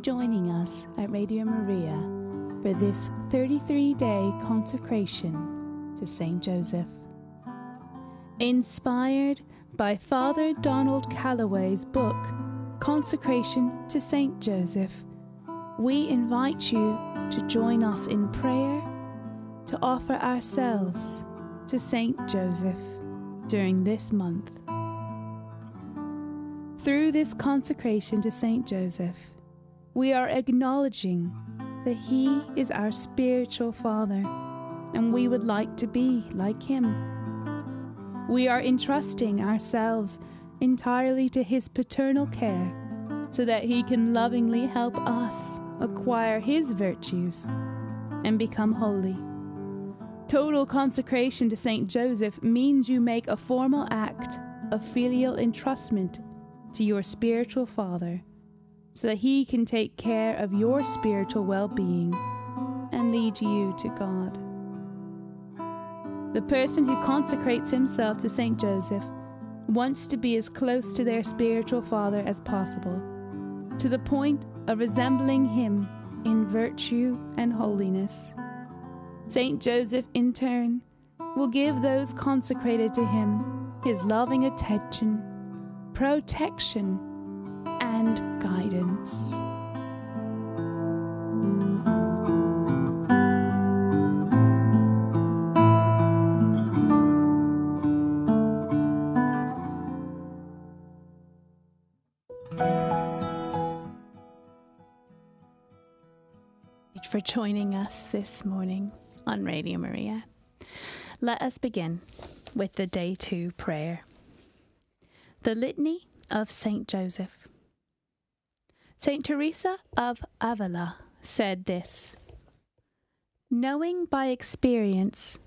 joining us at Radio Maria for this 33 day consecration to St. Joseph. Inspired by Father Donald Calloway's book, Consecration to St. Joseph, we invite you to join us in prayer to offer ourselves to St. Joseph during this month. Through this consecration to St. Joseph, we are acknowledging that He is our spiritual Father and we would like to be like Him. We are entrusting ourselves entirely to His paternal care so that He can lovingly help us acquire His virtues and become holy. Total consecration to St. Joseph means you make a formal act of filial entrustment to your spiritual father so that he can take care of your spiritual well being and lead you to God. The person who consecrates himself to St. Joseph wants to be as close to their spiritual father as possible, to the point of resembling him in virtue and holiness. St. Joseph, in turn, will give those consecrated to him his loving attention, protection, and guidance. for joining us this morning on Radio Maria. Let us begin with the day two prayer. The Litany of Saint Joseph. Saint Teresa of Avila said this Knowing by experience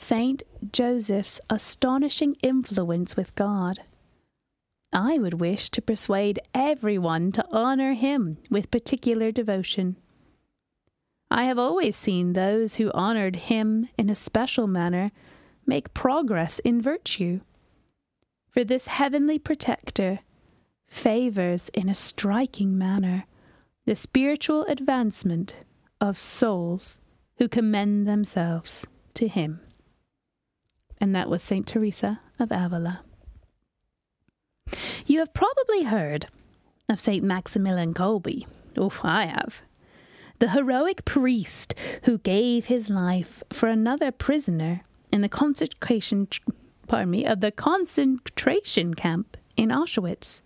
Saint Joseph's astonishing influence with God, I would wish to persuade everyone to honour him with particular devotion. I have always seen those who honoured him in a special manner make progress in virtue. For this heavenly protector favours in a striking manner the spiritual advancement of souls who commend themselves to him. And that was St. Teresa of Avila. You have probably heard of St. Maximilian Kolbe. Oh, I have the heroic priest who gave his life for another prisoner in the concentration pardon me of the concentration camp in Auschwitz.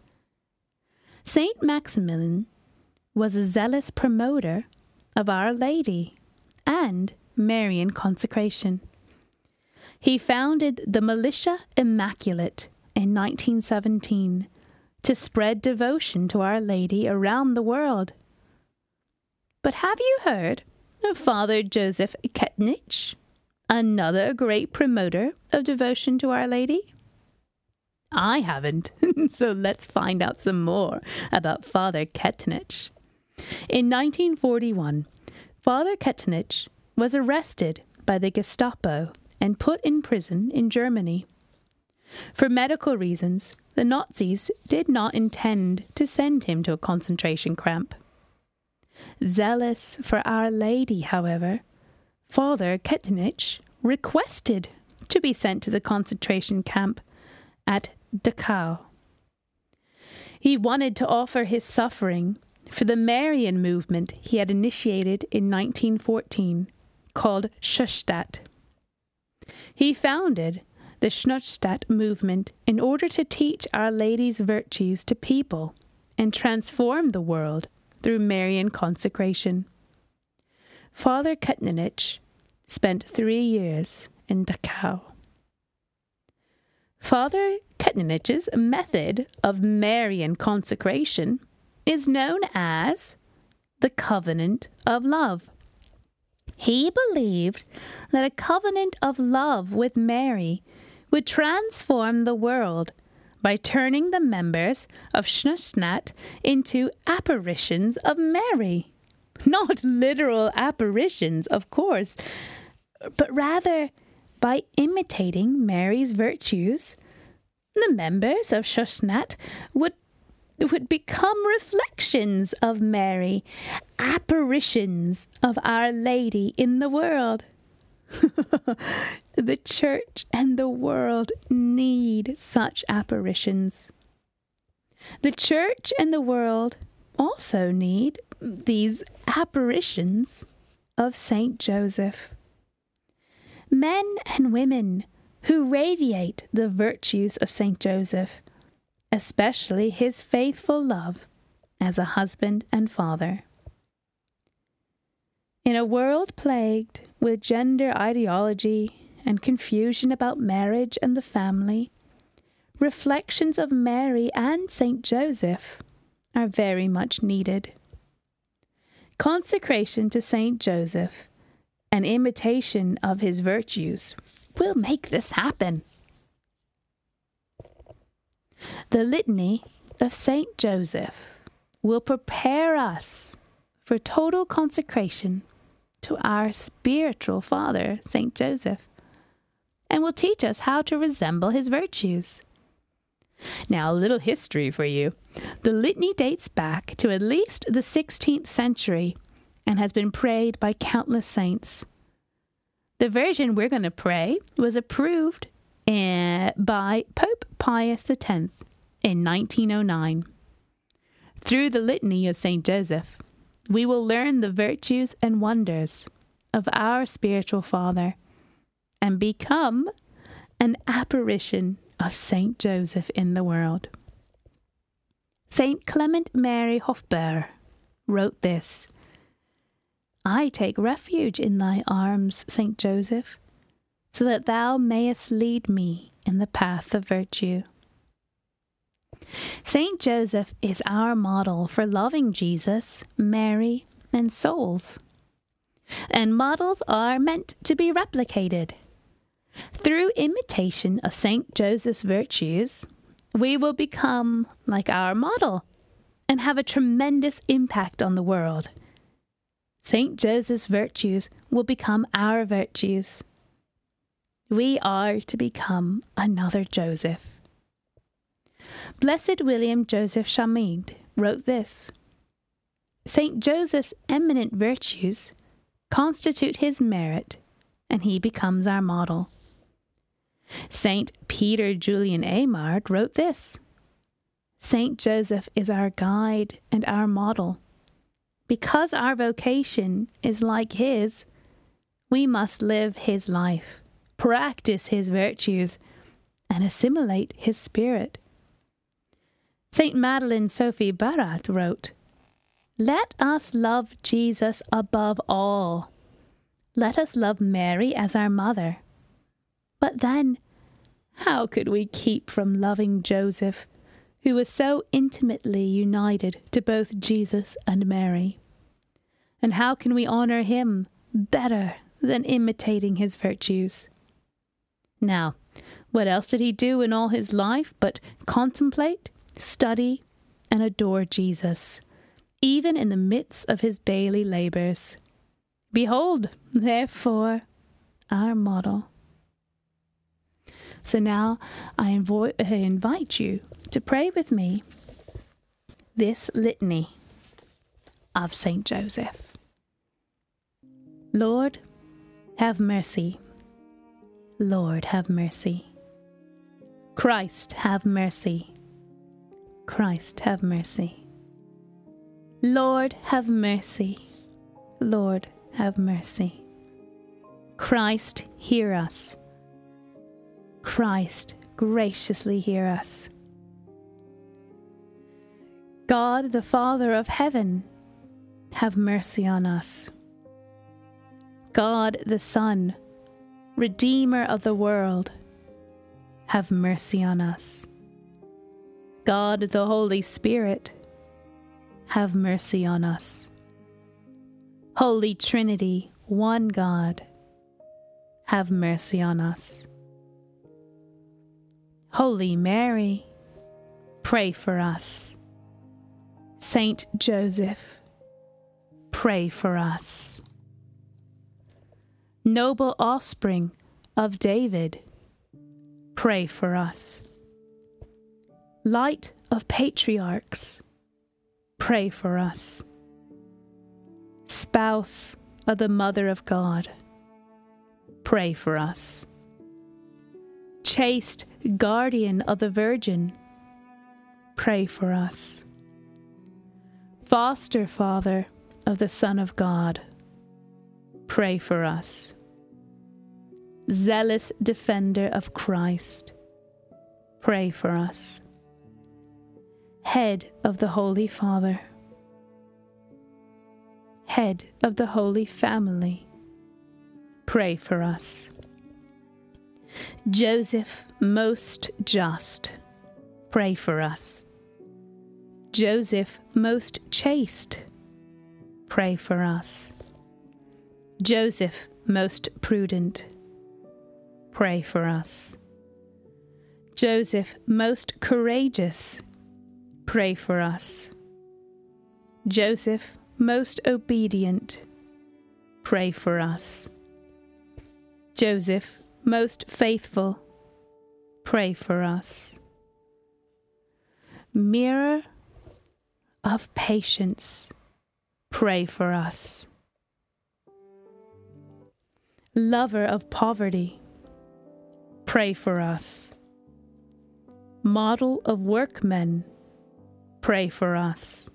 Saint Maximilian was a zealous promoter of Our Lady and Marian consecration. He founded the Militia Immaculata in 1917 to spread devotion to Our Lady around the world but have you heard of Father Joseph Kentenich, another great promoter of devotion to Our Lady? I haven't, so let's find out some more about Father Kentenich. In 1941, Father Kentenich was arrested by the Gestapo and put in prison in Germany. For medical reasons, the Nazis did not intend to send him to a concentration camp. Zealous for Our Lady, however, Father Kentenich requested to be sent to the concentration camp at Dachau. He wanted to offer his suffering for the Marian movement he had initiated in 1914, called Schoenstatt. He founded the Schoenstatt movement in order to teach Our Lady's virtues to people and transform the world through Marian consecration. Father Kentenich spent three years in Dachau. Father Kentenich's method of Marian consecration is known as the covenant of love. He believed that a covenant of love with Mary would transform the world by turning the members of Schoenstatt into apparitions of Mary. Not literal apparitions, of course, but rather by imitating Mary's virtues. The members of Schoenstatt would would become reflections of Mary, apparitions of Our Lady in the world. the church and the world need such apparitions. The church and the world also need these apparitions of Saint Joseph. Men and women who radiate the virtues of Saint Joseph, especially his faithful love as a husband and father. In a world plagued with gender ideology and confusion about marriage and the family, reflections of Mary and Saint Joseph are very much needed. Consecration to Saint Joseph and imitation of his virtues will make this happen. The Litany of Saint Joseph will prepare us for total consecration to our spiritual father, Saint Joseph, and will teach us how to resemble his virtues. Now, a little history for you. The litany dates back to at least the 16th century and has been prayed by countless saints. The version we're going to pray was approved uh, by Pope Pius X in 1909. Through the litany of St. Joseph, we will learn the virtues and wonders of our spiritual father and become an apparition of Saint Joseph in the world. Saint Clement Mary Hofbauer wrote this I take refuge in thy arms, Saint Joseph, so that thou mayest lead me in the path of virtue. Saint Joseph is our model for loving Jesus, Mary, and souls. And models are meant to be replicated. Through imitation of St. Joseph's virtues, we will become like our model and have a tremendous impact on the world. St. Joseph's virtues will become our virtues. We are to become another Joseph. Blessed William Joseph Chaminade wrote this St. Joseph's eminent virtues constitute his merit, and he becomes our model. Saint Peter Julian Eymard wrote this Saint Joseph is our guide and our model. Because our vocation is like his, we must live his life, practice his virtues, and assimilate his spirit. St. Madeleine Sophie Barat wrote, Let us love Jesus above all. Let us love Mary as our mother. But then, how could we keep from loving Joseph, who was so intimately united to both Jesus and Mary? And how can we honor him better than imitating his virtues? Now, what else did he do in all his life but contemplate, study, and adore Jesus, even in the midst of his daily labors? Behold, therefore, our model. So now I invite you to pray with me this litany of Saint Joseph. Lord, have mercy. Lord, have mercy. Christ, have mercy. Christ, have mercy. Lord, have mercy. Lord, have mercy. Christ, hear us. Christ, graciously hear us. God, the Father of heaven, have mercy on us. God, the Son, Redeemer of the world, have mercy on us. God, the Holy Spirit, have mercy on us. Holy Trinity, one God, have mercy on us. Holy Mary, pray for us. Saint Joseph, pray for us. Noble offspring of David, pray for us. Light of patriarchs, pray for us. Spouse of the Mother of God, pray for us. Chaste guardian of the Virgin, pray for us. Foster father of the Son of God, pray for us. Zealous defender of Christ, pray for us. Head of the Holy Father, Head of the Holy Family, pray for us. Joseph, most just, pray for us. Joseph, most chaste, pray for us. Joseph, most prudent, pray for us. Joseph, most courageous, pray for us. Joseph, most obedient, pray for us. Joseph, most faithful, pray for us. Mirror of patience, pray for us. Lover of poverty, pray for us. Model of workmen, pray for us.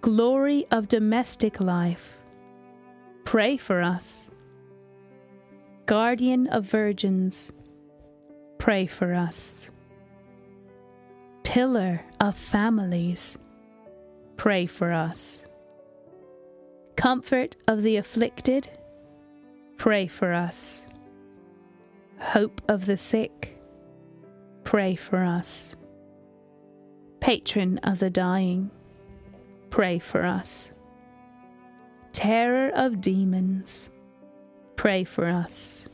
Glory of domestic life, pray for us. Guardian of virgins, pray for us. Pillar of families, pray for us. Comfort of the afflicted, pray for us. Hope of the sick, pray for us. Patron of the dying, pray for us. Terror of demons, pray for us.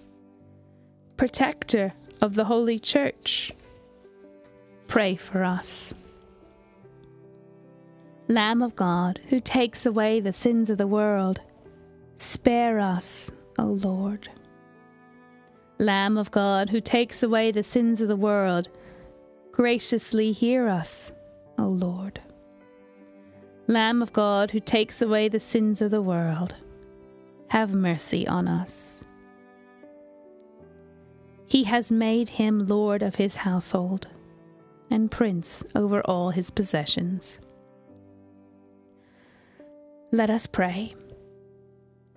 Protector of the Holy Church, pray for us. Lamb of God, who takes away the sins of the world, spare us, O Lord. Lamb of God, who takes away the sins of the world, graciously hear us, O Lord. Lamb of God, who takes away the sins of the world, have mercy on us. He has made him Lord of his household and Prince over all his possessions. Let us pray.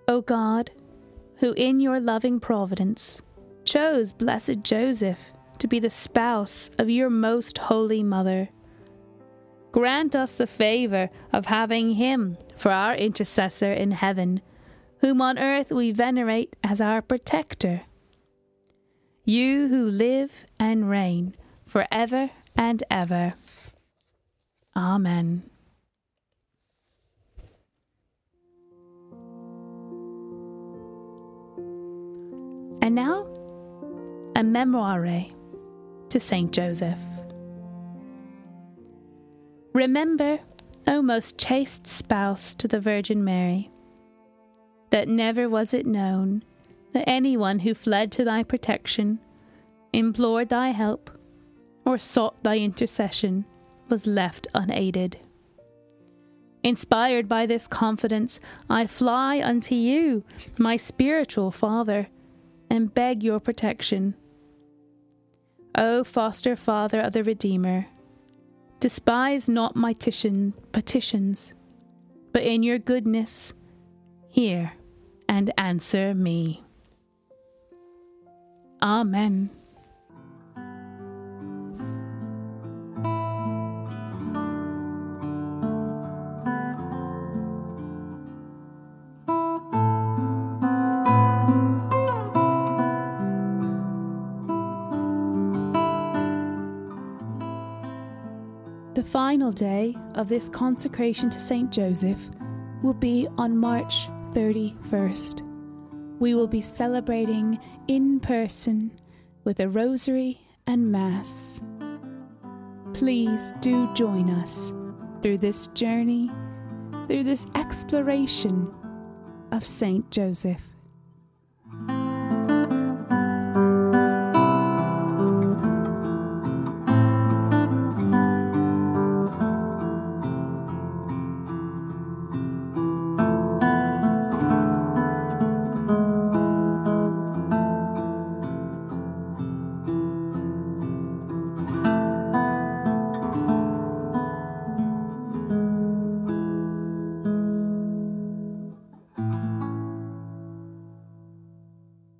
O God, who in your loving providence chose blessed Joseph to be the spouse of your most holy mother, grant us the favour of having him for our intercessor in heaven, whom on earth we venerate as our protector. You who live and reign for ever and ever. Amen. And now, a Memorare to Saint Joseph. Remember, O most chaste spouse to the Virgin Mary, that never was it known that anyone who fled to thy protection, implored thy help, or sought thy intercession was left unaided. Inspired by this confidence, I fly unto you, my spiritual Father, and beg your protection. O foster Father of the Redeemer, Despise not my petition, petitions, but in your goodness hear and answer me. Amen. The final day of this consecration to St. Joseph will be on March 31st. We will be celebrating in person with a rosary and Mass. Please do join us through this journey, through this exploration of St. Joseph.